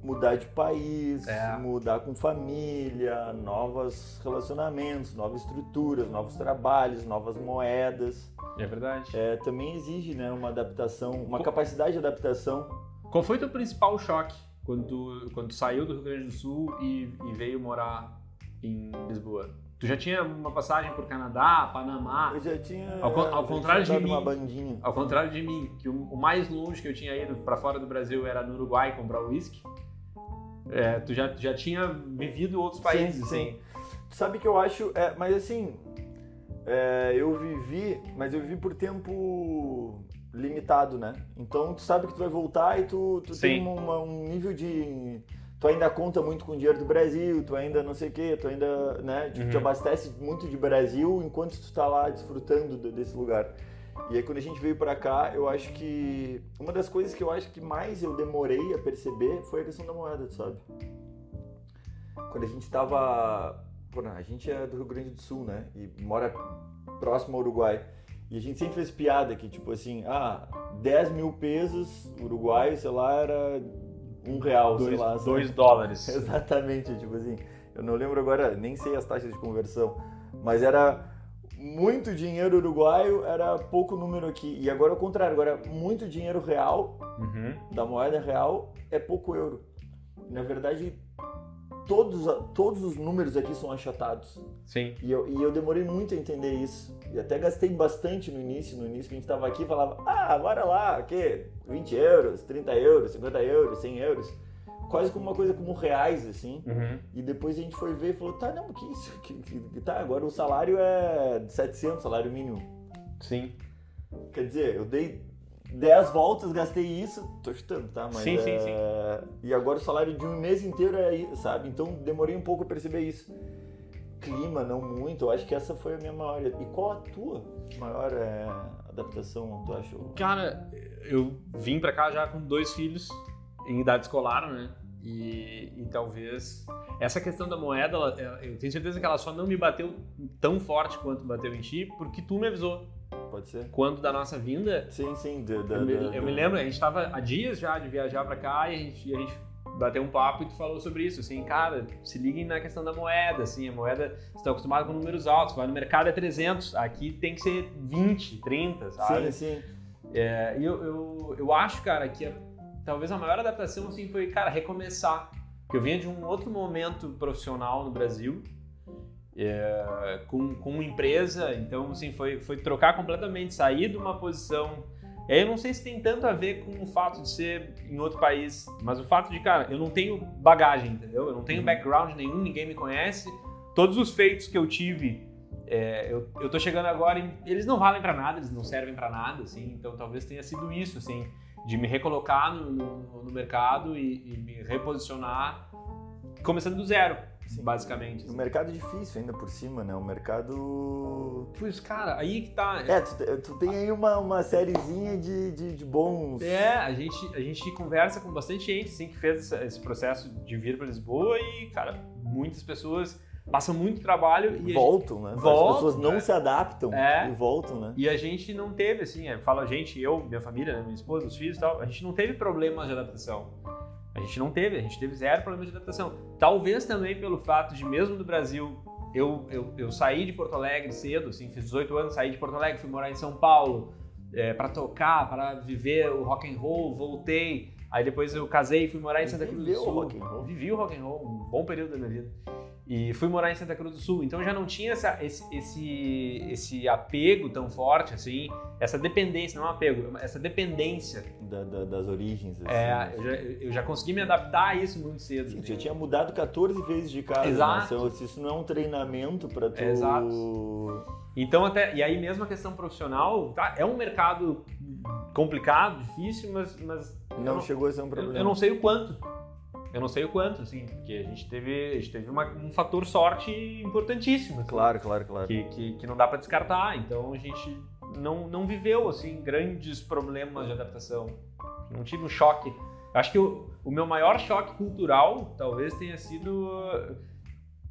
Speaker 1: mudar de país,
Speaker 2: É.
Speaker 1: mudar com família, novos relacionamentos, novas estruturas, novos trabalhos, novas moedas.
Speaker 2: É verdade.
Speaker 1: É, também exige né, uma adaptação, uma
Speaker 2: Co-
Speaker 1: capacidade de adaptação
Speaker 2: Qual foi teu principal choque quando tu, quando tu saiu do Rio Grande do Sul e, e veio morar em Lisboa? Tu já tinha uma passagem por Canadá, Panamá?
Speaker 1: Eu já tinha.
Speaker 2: Ao ao
Speaker 1: já
Speaker 2: contrário
Speaker 1: tinha
Speaker 2: de
Speaker 1: dado uma
Speaker 2: mim.
Speaker 1: bandinha.
Speaker 2: Ao contrário de mim, que o, o mais longe que eu tinha ido pra fora do Brasil era no Uruguai comprar uísque. É, tu já, já tinha vivido outros países,
Speaker 1: sim.
Speaker 2: assim.
Speaker 1: Tu sabe que eu acho. É, mas assim. é, eu vivi. Mas eu vivi por tempo limitado, né? Então tu sabe que tu vai voltar e tu, tu tem
Speaker 2: Sim.
Speaker 1: uma- um nível de. Tu ainda conta muito com o dinheiro do Brasil, tu ainda não sei o quê, tu ainda, né? Tipo, te
Speaker 2: Uhum.
Speaker 1: abastece muito de Brasil enquanto tu tá lá desfrutando de- desse lugar. E aí quando a gente veio pra cá, eu acho que uma das coisas que eu acho que mais eu demorei a perceber foi a questão da moeda, sabe? Quando a gente tava, pô, não, a gente é do Rio Grande do Sul, né? E mora próximo ao Uruguai. E a gente sempre fez piada que, tipo assim, ah, 10 mil pesos uruguaio, sei lá, era um real, sei
Speaker 2: Dois,
Speaker 1: lá. sabe?
Speaker 2: dois dólares.
Speaker 1: Exatamente, tipo assim, eu não lembro agora, nem sei as taxas de conversão, mas era muito dinheiro uruguaio, era pouco número aqui. E agora é o contrário, agora muito dinheiro real,
Speaker 2: Uhum.
Speaker 1: da moeda real, é pouco euro. Na verdade, todos, todos os números aqui são achatados.
Speaker 2: Sim.
Speaker 1: E eu, e eu demorei muito a entender isso. E até gastei bastante no início. No início que a gente tava aqui falava, ah, bora lá, o quê? 20 euros, 30 euros, 50 euros, 100 euros. Quase como uma coisa como reais, assim.
Speaker 2: Uhum.
Speaker 1: E depois a gente foi ver e falou, tá, não, que isso? Que, que, que tá, agora o salário é de 700, salário mínimo.
Speaker 2: Sim.
Speaker 1: Quer dizer, eu dei 10 voltas, gastei isso, tô chutando, tá? Mas
Speaker 2: Sim, sim,
Speaker 1: é...
Speaker 2: sim.
Speaker 1: E agora o salário de um mês inteiro é isso, sabe? Então demorei um pouco a perceber isso. Clima, não muito, eu acho que essa foi a minha maior. E qual a tua maior é, adaptação, tu achou?
Speaker 2: Cara, eu vim pra cá já com dois filhos em idade escolar, né? E, e talvez essa questão da moeda, ela- eu tenho certeza que ela só não me bateu tão forte quanto bateu em ti, porque tu me avisou.
Speaker 1: Pode ser?
Speaker 2: Quando da nossa vinda,
Speaker 1: Sim, sim. Da, da,
Speaker 2: eu, me, eu me lembro, a gente tava há dias já de viajar pra cá e a gente, a gente bateu um papo e tu falou sobre isso, assim, cara, se liguem na questão da moeda, assim, a moeda, vocês estão acostumados com números altos, vai no mercado é 300, aqui tem que ser 20, 30, sabe?
Speaker 1: Sim, sim.
Speaker 2: É, e eu, eu, eu acho, cara, que a- talvez a maior adaptação assim, foi, cara, recomeçar. Porque eu vinha de um outro momento profissional no Brasil, é, com, com uma empresa, então assim, foi, foi trocar completamente, sair de uma posição. Eu não sei se tem tanto a ver com o fato de ser em outro país, mas o fato de, cara, eu não tenho bagagem, entendeu? Eu não tenho
Speaker 1: Uhum.
Speaker 2: background nenhum, ninguém me conhece. Todos os feitos que eu tive é, eu, eu tô chegando agora e eles não valem pra nada, eles não servem pra nada, assim, então talvez tenha sido isso, assim, de me recolocar no, no- no mercado e, e me reposicionar começando do zero,
Speaker 1: Sim.
Speaker 2: basicamente.
Speaker 1: O
Speaker 2: assim.
Speaker 1: mercado é difícil ainda por cima, né? O mercado.
Speaker 2: Pois, cara, aí que tá.
Speaker 1: É, tu, tu tem aí uma, uma sériezinha de, de, de bons.
Speaker 2: É, a gente, a gente conversa com bastante gente, assim, que fez esse, esse processo de vir pra Lisboa e, cara, muitas pessoas passam muito trabalho e a gente-
Speaker 1: voltam, né?
Speaker 2: Voltam,
Speaker 1: As pessoas não
Speaker 2: é.
Speaker 1: se adaptam
Speaker 2: É.
Speaker 1: e voltam, né?
Speaker 2: E a gente não teve, assim, é, fala a gente, eu, minha família, né, minha esposa, os filhos e tal, a gente não teve problemas de adaptação. A gente não teve, a gente teve zero problemas de adaptação. Talvez também pelo fato de, mesmo no Brasil, eu, eu, eu saí de Porto Alegre cedo, assim, fiz 18 anos, saí de Porto Alegre, fui morar em São Paulo é, para tocar, para viver o rock and roll, voltei. Aí depois eu casei e fui morar em Santa Cruz do Sul.
Speaker 1: rock and roll.
Speaker 2: Vivi o rock and roll, um bom período da minha vida. E fui morar em Santa Cruz do Sul, então já não tinha essa, esse, esse, esse apego tão forte, assim, essa dependência, não é um apego, essa dependência.
Speaker 1: Da- da- das origens. Assim,
Speaker 2: É,
Speaker 1: né?
Speaker 2: eu, já, eu já consegui me adaptar a isso muito cedo.
Speaker 1: Sim,
Speaker 2: assim.
Speaker 1: já tinha mudado 14 vezes de casa.
Speaker 2: Exato.
Speaker 1: Né? Se, se isso não é um treinamento pra tu.
Speaker 2: Exato. Então, até, e aí mesmo a questão profissional, tá, é um mercado complicado, difícil, mas, mas eu
Speaker 1: Não
Speaker 2: não-
Speaker 1: chegou a ser um
Speaker 2: eu,
Speaker 1: problema.
Speaker 2: eu não sei o quanto. Eu não sei o quanto, assim, porque a gente teve, a gente teve uma- um fator sorte importantíssimo. assim.
Speaker 1: Claro, claro, claro.
Speaker 2: que, que, que não dá para descartar. Então a gente não, não viveu assim grandes problemas de adaptação. Não tive um choque. Acho que o, o meu maior choque cultural talvez tenha sido uh,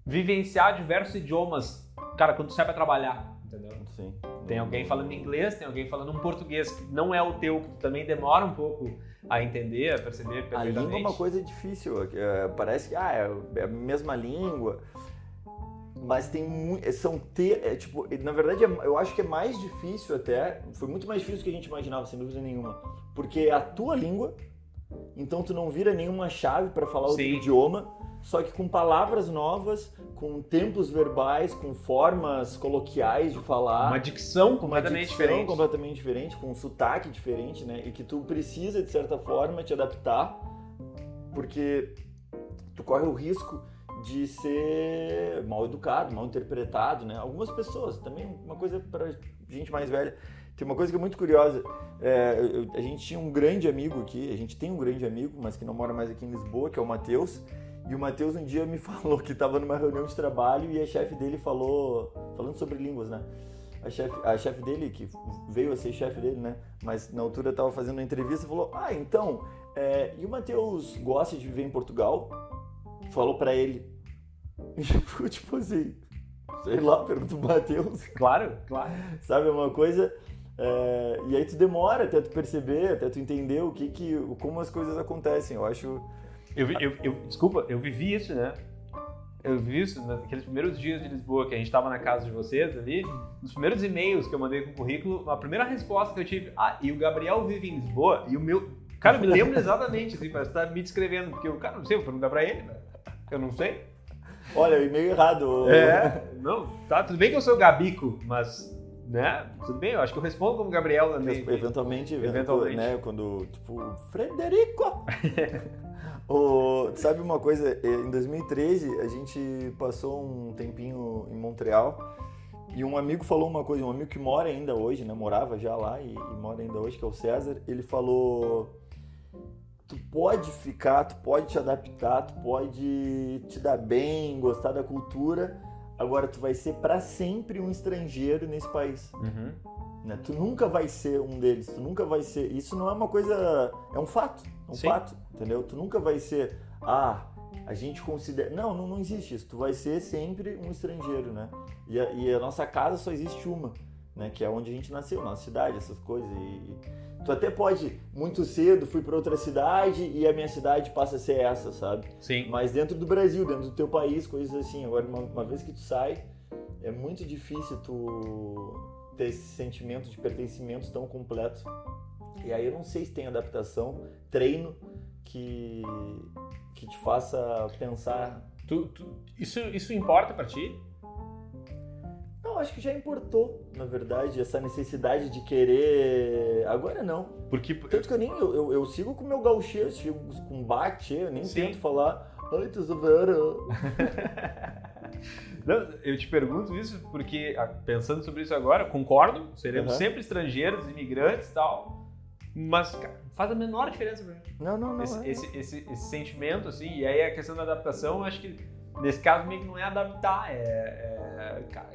Speaker 2: vivenciar diversos idiomas. Cara, quando tu sai para trabalhar, entendeu?
Speaker 1: Sim.
Speaker 2: Tem alguém falando inglês, tem alguém falando um português que não é o teu, que também demora um pouco a entender, a perceber
Speaker 1: A
Speaker 2: perfeitamente.
Speaker 1: língua é uma coisa difícil. é, parece que ah, é é a mesma língua. Mas tem muito. São ter. É, tipo, na verdade, é- eu acho que é mais difícil até. Foi muito mais difícil do que a gente imaginava, sem dúvida nenhuma. Porque é a tua língua, então tu não vira nenhuma chave para falar outro
Speaker 2: Sim.
Speaker 1: idioma, só que com palavras novas, com tempos verbais, com formas coloquiais de falar.
Speaker 2: Uma dicção
Speaker 1: com uma
Speaker 2: completamente
Speaker 1: dicção
Speaker 2: diferente.
Speaker 1: completamente diferente, com um sotaque diferente, né? E que tu precisa, de certa forma, te adaptar, porque tu corre o risco de ser mal educado, mal interpretado, né? Algumas pessoas, também uma coisa para gente mais velha. Tem uma coisa que é muito curiosa. é, eu- a gente tinha um grande amigo aqui, a gente tem um grande amigo, mas que não mora mais aqui em Lisboa, que é o Matheus. E o Matheus um dia me falou que estava numa reunião de trabalho e a chefe dele falou, falando sobre línguas, né? A chefe, a chefe dele, que veio a ser chefe dele, né? Mas na altura estava fazendo uma entrevista, falou: Ah, então, é, e o Matheus gosta de viver em Portugal? Falou pra ele. E ficou tipo assim, sei lá, pergunta o Matheus,
Speaker 2: Claro, claro.
Speaker 1: sabe? É uma coisa. é, e aí tu demora até tu perceber, até tu entender o que que, como as coisas acontecem. Eu acho.
Speaker 2: Eu, eu, eu- desculpa, eu vivi isso, né? Eu vi isso naqueles primeiros dias de Lisboa, que a gente estava na casa de vocês ali. Nos primeiros e-mails que eu mandei com o currículo, a primeira resposta que eu tive, ah, e o Gabriel vive em Lisboa? E o meu. Cara, eu me lembro exatamente, assim, parece que tá me descrevendo, porque o cara, não sei, vou perguntar pra ele, né? Eu não sei.
Speaker 1: Olha, e-mail errado.
Speaker 2: É, não, tá, tudo bem que eu sou Gabico, mas, né, tudo bem, eu acho que eu respondo como Gabriel também.
Speaker 1: Eventualmente,
Speaker 2: Eventualmente.
Speaker 1: né, quando, tipo, Frederico! o, sabe uma coisa, em 2013 a gente passou um tempinho em Montreal e um amigo falou uma coisa, um amigo que mora ainda hoje, né, morava já lá e, e mora ainda hoje, que é o César, ele falou tu pode ficar, tu pode te adaptar, tu pode te dar bem, gostar da cultura, agora tu vai ser para sempre um estrangeiro nesse país.
Speaker 2: Uhum.
Speaker 1: Né? Tu nunca vai ser um deles, tu nunca vai ser. Isso não é uma coisa. É um fato. É um
Speaker 2: Sim.
Speaker 1: fato, entendeu? Tu nunca vai ser. Ah, a gente considera. Não, não, não existe isso. Tu vai ser sempre um estrangeiro, né? E a, e a nossa casa só existe uma, né? Que é onde a gente nasceu, nossa cidade, essas coisas. E, e tu até pode, muito cedo, fui para outra cidade e a minha cidade passa a ser essa, sabe?
Speaker 2: Sim.
Speaker 1: Mas dentro do Brasil, dentro do teu país, coisas assim. Agora, uma, uma vez que tu sai, é muito difícil tu ter esse sentimento de pertencimento tão completo. E aí eu não sei se tem adaptação, treino que, que te faça pensar.
Speaker 2: Tu, tu- isso, isso importa pra ti?
Speaker 1: Não, acho que já importou, na verdade, essa necessidade de querer. Agora não.
Speaker 2: Porque
Speaker 1: Tanto que eu nem. Eu, eu, eu sigo com o meu gauchê, eu sigo com bate, eu nem
Speaker 2: Sim.
Speaker 1: tento falar. Tu vera.
Speaker 2: Não, eu te pergunto isso porque, pensando sobre isso agora, concordo, seremos
Speaker 1: Aham.
Speaker 2: sempre estrangeiros, imigrantes e tal, mas cara, faz a menor diferença pra mim.
Speaker 1: Não, não, não.
Speaker 2: Esse,
Speaker 1: é.
Speaker 2: esse, esse, esse sentimento, assim, e aí a questão da adaptação, eu acho que nesse caso meio que não é adaptar, é. é- cara,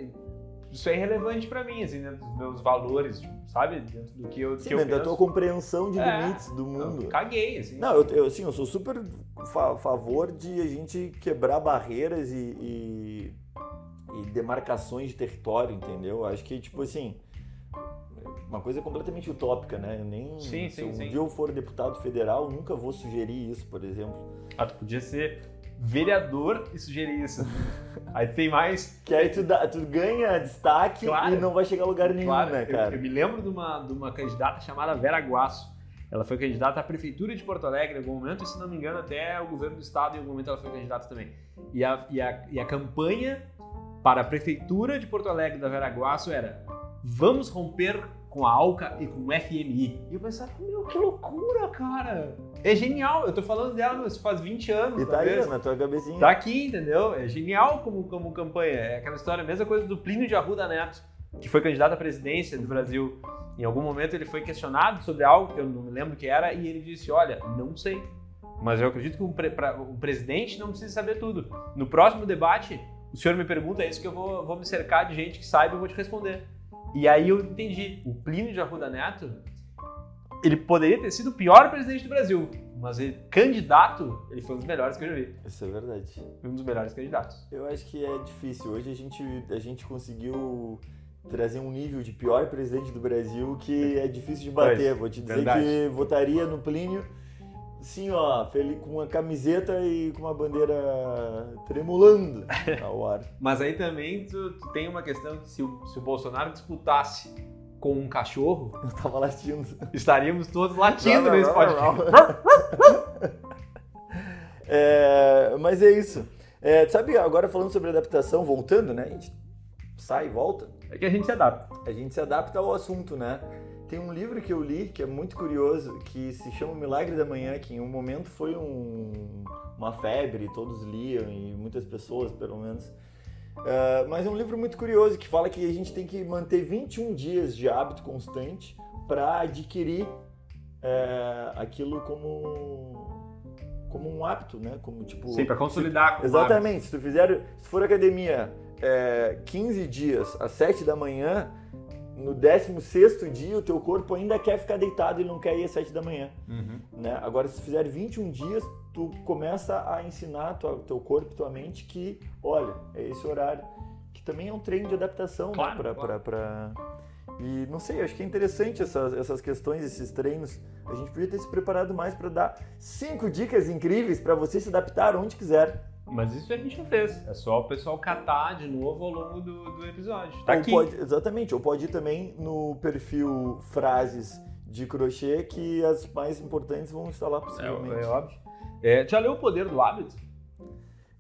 Speaker 2: isso é irrelevante pra mim, assim, dentro dos meus valores, sabe? Dentro do que eu,
Speaker 1: Sim,
Speaker 2: que eu
Speaker 1: da
Speaker 2: penso.
Speaker 1: tua compreensão de
Speaker 2: É.
Speaker 1: limites do
Speaker 2: Eu
Speaker 1: mundo.
Speaker 2: caguei, assim.
Speaker 1: Não, eu, eu, assim, eu sou super a favor de a gente quebrar barreiras e, e, e demarcações de território, entendeu? Acho que, tipo assim, uma coisa completamente utópica, né? Eu nem,
Speaker 2: Sim,
Speaker 1: se
Speaker 2: sim,
Speaker 1: um
Speaker 2: sim.
Speaker 1: dia eu for deputado federal, eu nunca vou sugerir isso, por exemplo.
Speaker 2: Ah, tu podia ser vereador e sugerir isso. aí tem mais.
Speaker 1: Que aí tu, dá- tu ganha destaque
Speaker 2: Claro.
Speaker 1: e não vai chegar a lugar nenhum,
Speaker 2: Claro,
Speaker 1: né,
Speaker 2: eu-
Speaker 1: cara?
Speaker 2: Eu, me lembro de uma, de uma candidata chamada Vera Guasso. Ela foi candidata à prefeitura de Porto Alegre em algum momento, e se não me engano, até o governo do estado em algum momento ela foi candidata também. E a, e a, e a campanha para a prefeitura de Porto Alegre da Vera Guasso era vamos romper com a ALCA e com o FMI. E eu pensava, meu, que loucura, cara! É genial, eu tô falando dela, mas faz 20 anos,
Speaker 1: E tá aí, na tua cabecinha.
Speaker 2: Tá aqui, entendeu? É genial como, como campanha. É aquela história, a mesma coisa do Plínio de Arruda Neto, que foi candidato à presidência do Brasil. Em algum momento ele foi questionado sobre algo que eu não me lembro o que era, e ele disse: Olha, não sei. Mas eu acredito que um, pre- pra- um presidente não precisa saber tudo. No próximo debate, o senhor me pergunta isso que eu vou, vou me cercar de gente que saiba e eu vou te responder. E aí eu entendi. O Plínio de Arruda Neto, ele poderia ter sido o pior presidente do Brasil, mas ele, candidato, ele foi um dos melhores que eu já vi.
Speaker 1: Isso é verdade.
Speaker 2: Um dos melhores candidatos.
Speaker 1: Eu acho que é difícil. Hoje a gente, a gente conseguiu trazer um nível de pior presidente do Brasil que é difícil de bater.
Speaker 2: Pois,
Speaker 1: Vou te dizer
Speaker 2: verdade.
Speaker 1: que votaria no Plínio, sim, ó, feliz, com uma camiseta e com uma bandeira tremulando ao ar.
Speaker 2: Mas aí também tu, tu tem uma questão que se o, se o Bolsonaro disputasse com um cachorro,
Speaker 1: Eu tava latindo.
Speaker 2: estaríamos todos latindo nesse podcast.
Speaker 1: É, mas é isso. É, sabe, agora falando sobre adaptação, voltando, né? A gente sai e volta.
Speaker 2: É que a gente se adapta.
Speaker 1: a gente se adapta ao assunto, né? Tem um livro que eu li que é muito curioso, que se chama Milagre da Manhã, que em um momento foi um- uma febre, todos liam e muitas pessoas, pelo menos. Ah, mas é um livro muito curioso que fala que a gente tem que manter 21 dias de hábito constante para adquirir é, aquilo como como um hábito, né? Como tipo
Speaker 2: Sim, pra consolidar. o
Speaker 1: Exatamente. Se tu fizer, se for academia é, 15 dias às 7 da manhã, no 16 dia o teu corpo ainda quer ficar deitado e não quer ir às 7 da manhã.
Speaker 2: Uhum.
Speaker 1: Né? Agora, se fizer 21 dias, tu começa a ensinar tua, teu corpo tua mente que, olha, é esse horário. Que também é um treino de adaptação,
Speaker 2: Claro,
Speaker 1: né? Pra,
Speaker 2: claro.
Speaker 1: pra, pra- E não sei, acho que é interessante essas, essas questões, esses treinos. A gente podia ter se preparado mais para dar cinco dicas incríveis para você se adaptar onde quiser.
Speaker 2: Mas isso a gente não fez. É só o pessoal catar de novo ao longo do, do episódio. Tá
Speaker 1: Ou
Speaker 2: aqui.
Speaker 1: pode- exatamente, ou pode ir também no perfil frases de crochê que as mais importantes vão estar lá
Speaker 2: É,
Speaker 1: possivelmente.
Speaker 2: é óbvio. É, já leu O Poder do Hábito?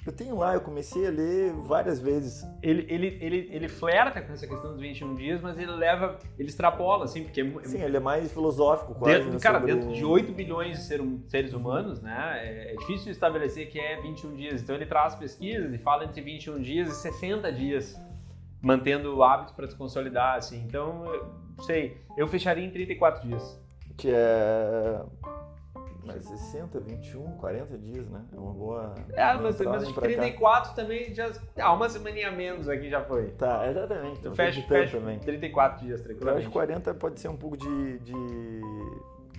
Speaker 1: Eu tenho lá, eu comecei a ler várias vezes.
Speaker 2: Ele, ele, ele, ele flerta com essa questão dos 21 dias, mas ele leva, ele extrapola, assim, porque... é-
Speaker 1: Sim, ele é mais filosófico quase.
Speaker 2: Dentro,
Speaker 1: né,
Speaker 2: cara,
Speaker 1: sobre-
Speaker 2: dentro de 8 bilhões de ser- seres humanos, né, é, é difícil estabelecer que é 21 dias. Então ele traz pesquisas e fala entre 21 dias e 60 dias, mantendo o hábito para se consolidar, assim. Então, sei, eu fecharia em 34 dias.
Speaker 1: Que é. Mais 60, 21, 40 dias, né? É uma boa.
Speaker 2: É,
Speaker 1: uma
Speaker 2: mas, mas de
Speaker 1: pra cá.
Speaker 2: 34 também já... Ah, uma semaninha a menos aqui já foi.
Speaker 1: Tá, exatamente. Então
Speaker 2: Fecha,
Speaker 1: fecha, também.
Speaker 2: 34 dias,
Speaker 1: Eu acho que 40 pode ser um pouco de, de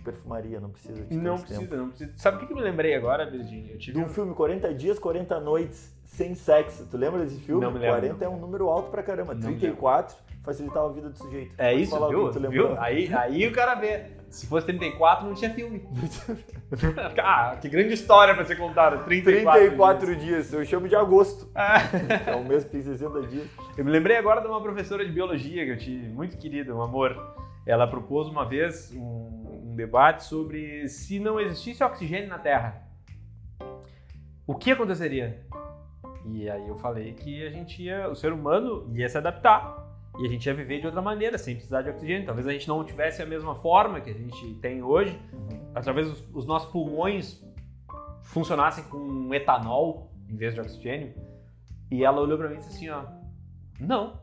Speaker 1: perfumaria, não precisa de
Speaker 2: Não
Speaker 1: tanto tempo.
Speaker 2: precisa, não precisa. Sabe o que que eu me lembrei agora, Virginia? Eu
Speaker 1: De
Speaker 2: tive
Speaker 1: um filme 40 dias, 40 noites sem sexo. Tu lembra desse filme?
Speaker 2: Não me lembro,
Speaker 1: 40 é um número alto pra caramba.
Speaker 2: Não me
Speaker 1: 34 facilitava a vida do sujeito.
Speaker 2: É
Speaker 1: Pode
Speaker 2: isso,
Speaker 1: falar o
Speaker 2: viu?
Speaker 1: tu
Speaker 2: viu? Aí, aí o cara vê. Se fosse 34, não tinha filme. ah, que grande história pra ser contada. 34.
Speaker 1: 34 dias. eu chamo de agosto.
Speaker 2: Ah,
Speaker 1: É um mês que tem 60 dias.
Speaker 2: eu me lembrei agora de uma professora de biologia que eu tive, muito querida, um amor. Ela propôs uma vez um, um debate sobre se não existisse oxigênio na Terra, o que aconteceria? E aí eu falei que a gente ia, o ser humano ia se adaptar e a gente ia viver de outra maneira, sem precisar de oxigênio. Talvez a gente não tivesse a mesma forma que a gente tem hoje, talvez os, os nossos pulmões funcionassem com etanol em vez de oxigênio. E ela olhou pra mim e disse assim, ó, não,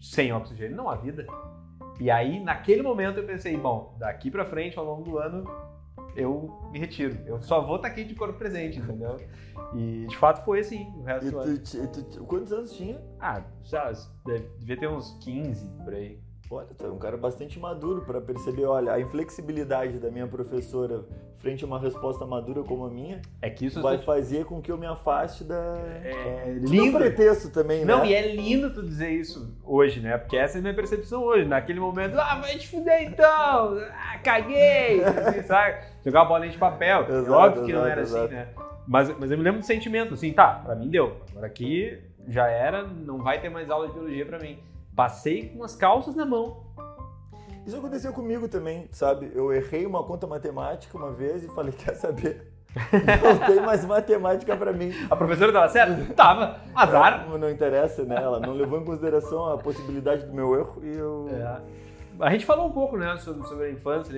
Speaker 2: sem oxigênio não há vida. E aí, naquele momento, eu pensei, bom, daqui pra frente, ao longo do ano, eu me retiro. Eu só vou estar aqui de corpo presente, entendeu? E de fato foi assim, o resto do ano.
Speaker 1: quantos anos tinha?
Speaker 2: Ah, já, devia ter uns 15 por aí.
Speaker 1: Olha, tu é um cara bastante maduro para perceber, olha, a inflexibilidade da minha professora frente a uma resposta madura como a minha
Speaker 2: É que isso
Speaker 1: vai fazer com que eu me afaste da...
Speaker 2: é
Speaker 1: Do
Speaker 2: lindo.
Speaker 1: pretexto também,
Speaker 2: Não,
Speaker 1: né?
Speaker 2: e é lindo tu dizer isso hoje, né? Porque essa é a minha percepção hoje. Naquele momento, ah, vai te fuder então! Ah, caguei! Assim, sabe? Jogar uma bolinha de papel. é
Speaker 1: Exato,
Speaker 2: óbvio que não
Speaker 1: exato,
Speaker 2: era
Speaker 1: exato.
Speaker 2: assim, né? Mas, mas eu me lembro do sentimento, assim, tá, pra mim deu. Agora aqui já era, não vai ter mais aula de biologia pra mim. Passei com as calças na mão.
Speaker 1: Isso aconteceu comigo também, sabe? Eu errei uma conta matemática uma vez e falei, quer saber? Não tem mais matemática para mim.
Speaker 2: A professora tava certa? Tava. Azar.
Speaker 1: Não, não interessa, né? Ela não levou em consideração a possibilidade do meu erro e eu...
Speaker 2: É. A gente falou um pouco, né, sobre, sobre a infância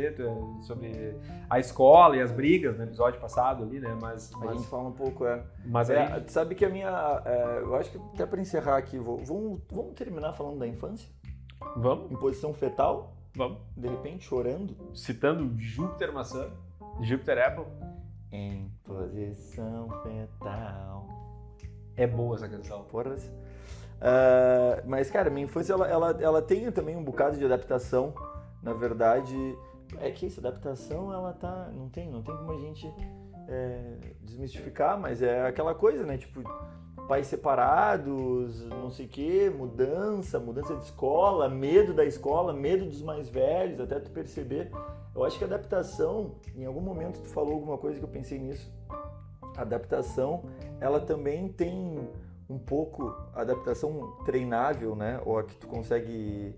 Speaker 2: sobre a escola e as brigas no episódio passado ali, né? Mas,
Speaker 1: A
Speaker 2: mas,
Speaker 1: gente fala um pouco, é.
Speaker 2: mas
Speaker 1: É,
Speaker 2: aí-
Speaker 1: sabe que a minha. é, eu acho que até para encerrar aqui, vou- vamos, vamos terminar falando da infância?
Speaker 2: Vamos,
Speaker 1: Em posição fetal,
Speaker 2: vamos.
Speaker 1: de repente chorando.
Speaker 2: Citando Júpiter maçã, Júpiter Apple.
Speaker 1: Em posição fetal.
Speaker 2: É boa essa canção.
Speaker 1: Porras. Ah, mas, cara, minha infância ela, ela, ela tem também um bocado de adaptação. Na verdade, é que essa adaptação ela tá. Não tem, não tem como a gente é, desmistificar, mas é aquela coisa, né? Tipo, pais separados, não sei o quê, mudança, mudança de escola, medo da escola, medo dos mais velhos, até tu perceber. Eu acho que adaptação, em algum momento tu falou alguma coisa que eu pensei nisso. A adaptação, ela também tem um pouco a adaptação treinável, né? Ou a que tu consegue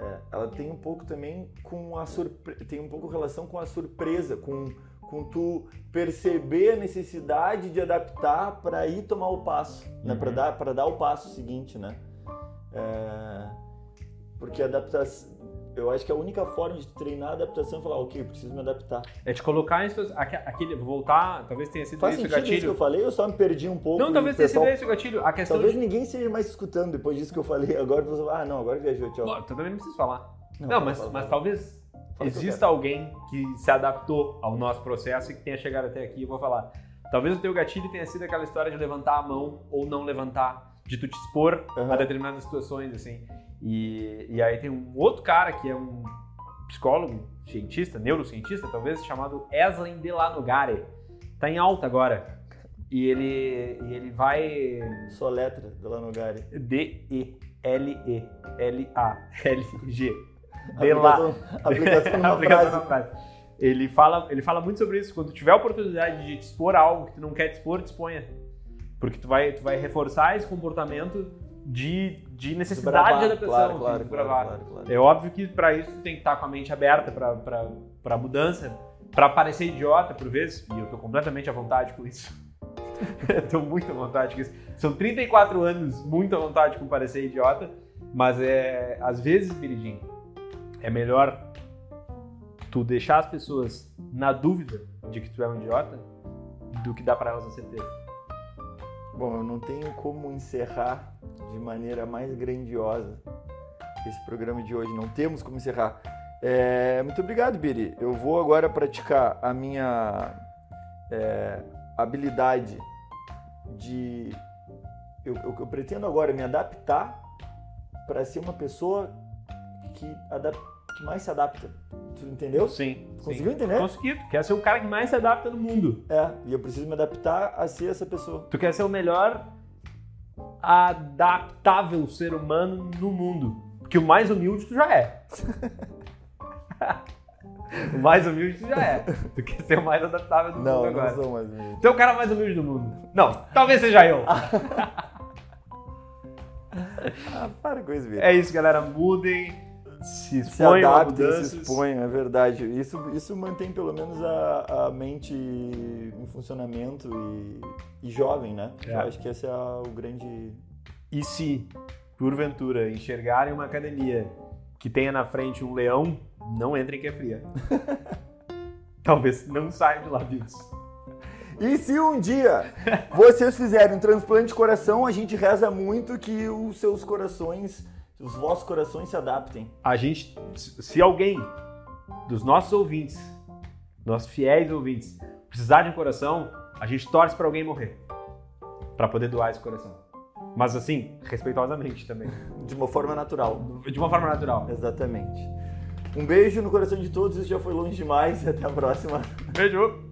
Speaker 1: é, ela tem um pouco também com a surpresa, tem um pouco relação com a surpresa, com, com tu perceber a necessidade de adaptar para ir tomar o passo, né?
Speaker 2: Uhum.
Speaker 1: Para dar para dar o passo seguinte, né? É, porque a adaptação, eu acho que a única forma de treinar a adaptação é falar, ok, preciso me adaptar.
Speaker 2: É te colocar em situações. aque- Aquele, voltar, talvez tenha sido
Speaker 1: Faz
Speaker 2: esse o
Speaker 1: sentido isso que eu
Speaker 2: gatilho.
Speaker 1: falei? Eu só me perdi um pouco.
Speaker 2: Não,
Speaker 1: e
Speaker 2: talvez tenha sido esse o gatilho. A questão
Speaker 1: Talvez
Speaker 2: de.
Speaker 1: ninguém esteja mais escutando depois disso que eu falei. Agora você vai, ah, não, agora viajou, tchau.
Speaker 2: Então também não preciso falar. Não,
Speaker 1: fala,
Speaker 2: mas,
Speaker 1: fala,
Speaker 2: mas
Speaker 1: fala.
Speaker 2: talvez
Speaker 1: Fala que
Speaker 2: exista alguém que se adaptou ao nosso processo e que tenha chegado até aqui. Eu vou falar. Talvez o teu gatilho tenha sido aquela história de levantar a mão ou não levantar, de tu te expor
Speaker 1: Aham.
Speaker 2: a determinadas situações, assim. E, e aí tem um outro cara que é um psicólogo, cientista, neurocientista, talvez, chamado Eslen Delanogare. Tá em alta agora. E ele, e ele vai
Speaker 1: Só letra do Lanogari.
Speaker 2: D-E-L-E-L-A-L-G. De lá.
Speaker 1: Aplicação, aplicação numa frase.
Speaker 2: Ele fala, ele fala muito sobre isso. Quando tiver a oportunidade de te expor algo que tu não quer te expor, te exponha. Porque tu vai, tu vai reforçar esse comportamento de, de necessidade
Speaker 1: Desbravar,
Speaker 2: de adaptação.
Speaker 1: claro,
Speaker 2: de
Speaker 1: claro,
Speaker 2: desbravar.
Speaker 1: claro, claro, claro.
Speaker 2: É óbvio que para isso tu tem que estar com a mente aberta para mudança, para parecer idiota por vezes, e eu tô completamente à vontade com isso. Tô muito à vontade com isso. São 34 anos, muito à vontade com parecer idiota, mas é às vezes, Biridinho, é melhor tu deixar as pessoas na dúvida de que tu é um idiota do que dar para elas a certeza.
Speaker 1: Bom, eu não tenho como encerrar de maneira mais grandiosa esse programa de hoje. Não temos como encerrar. É, muito obrigado, Biri. Eu vou agora praticar a minha é, habilidade de. Eu, eu, eu, pretendo agora me adaptar para ser uma pessoa que, adap... que mais se adapta. Tu entendeu?
Speaker 2: Sim.
Speaker 1: Conseguiu
Speaker 2: sim.
Speaker 1: entender?
Speaker 2: Consegui. Tu quer ser o cara que mais se adapta no mundo.
Speaker 1: É, e eu preciso me adaptar a ser essa pessoa.
Speaker 2: Tu quer ser o melhor adaptável ser humano no mundo. Porque o mais humilde tu já é. o mais humilde tu já é. Tu quer ser o mais adaptável do
Speaker 1: não,
Speaker 2: mundo agora.
Speaker 1: Não, não sou mais humilde.
Speaker 2: Tu é o cara mais humilde do mundo. Não, talvez seja eu.
Speaker 1: ah, para com isso,
Speaker 2: É isso, galera. Mudem, se
Speaker 1: se adaptem, se exponham, é verdade. Isso, isso mantém pelo menos a, a mente em funcionamento e, e jovem, né?
Speaker 2: É.
Speaker 1: Eu acho que esse é o grande...
Speaker 2: E se, porventura, enxergarem uma academia que tenha na frente um leão, não entrem que é fria. Talvez não saiam de lá vivos.
Speaker 1: E se um dia vocês fizerem um transplante de coração, a gente reza muito que os seus corações, os vossos corações se adaptem.
Speaker 2: A gente, se alguém dos nossos ouvintes, nossos fiéis ouvintes, precisar de um coração, a gente torce para alguém morrer para poder doar esse coração. Mas assim, respeitosamente também,
Speaker 1: De uma forma natural.
Speaker 2: de uma forma natural.
Speaker 1: Exatamente. Um beijo no coração de todos, isso já foi longe demais e até a próxima.
Speaker 2: Beijo.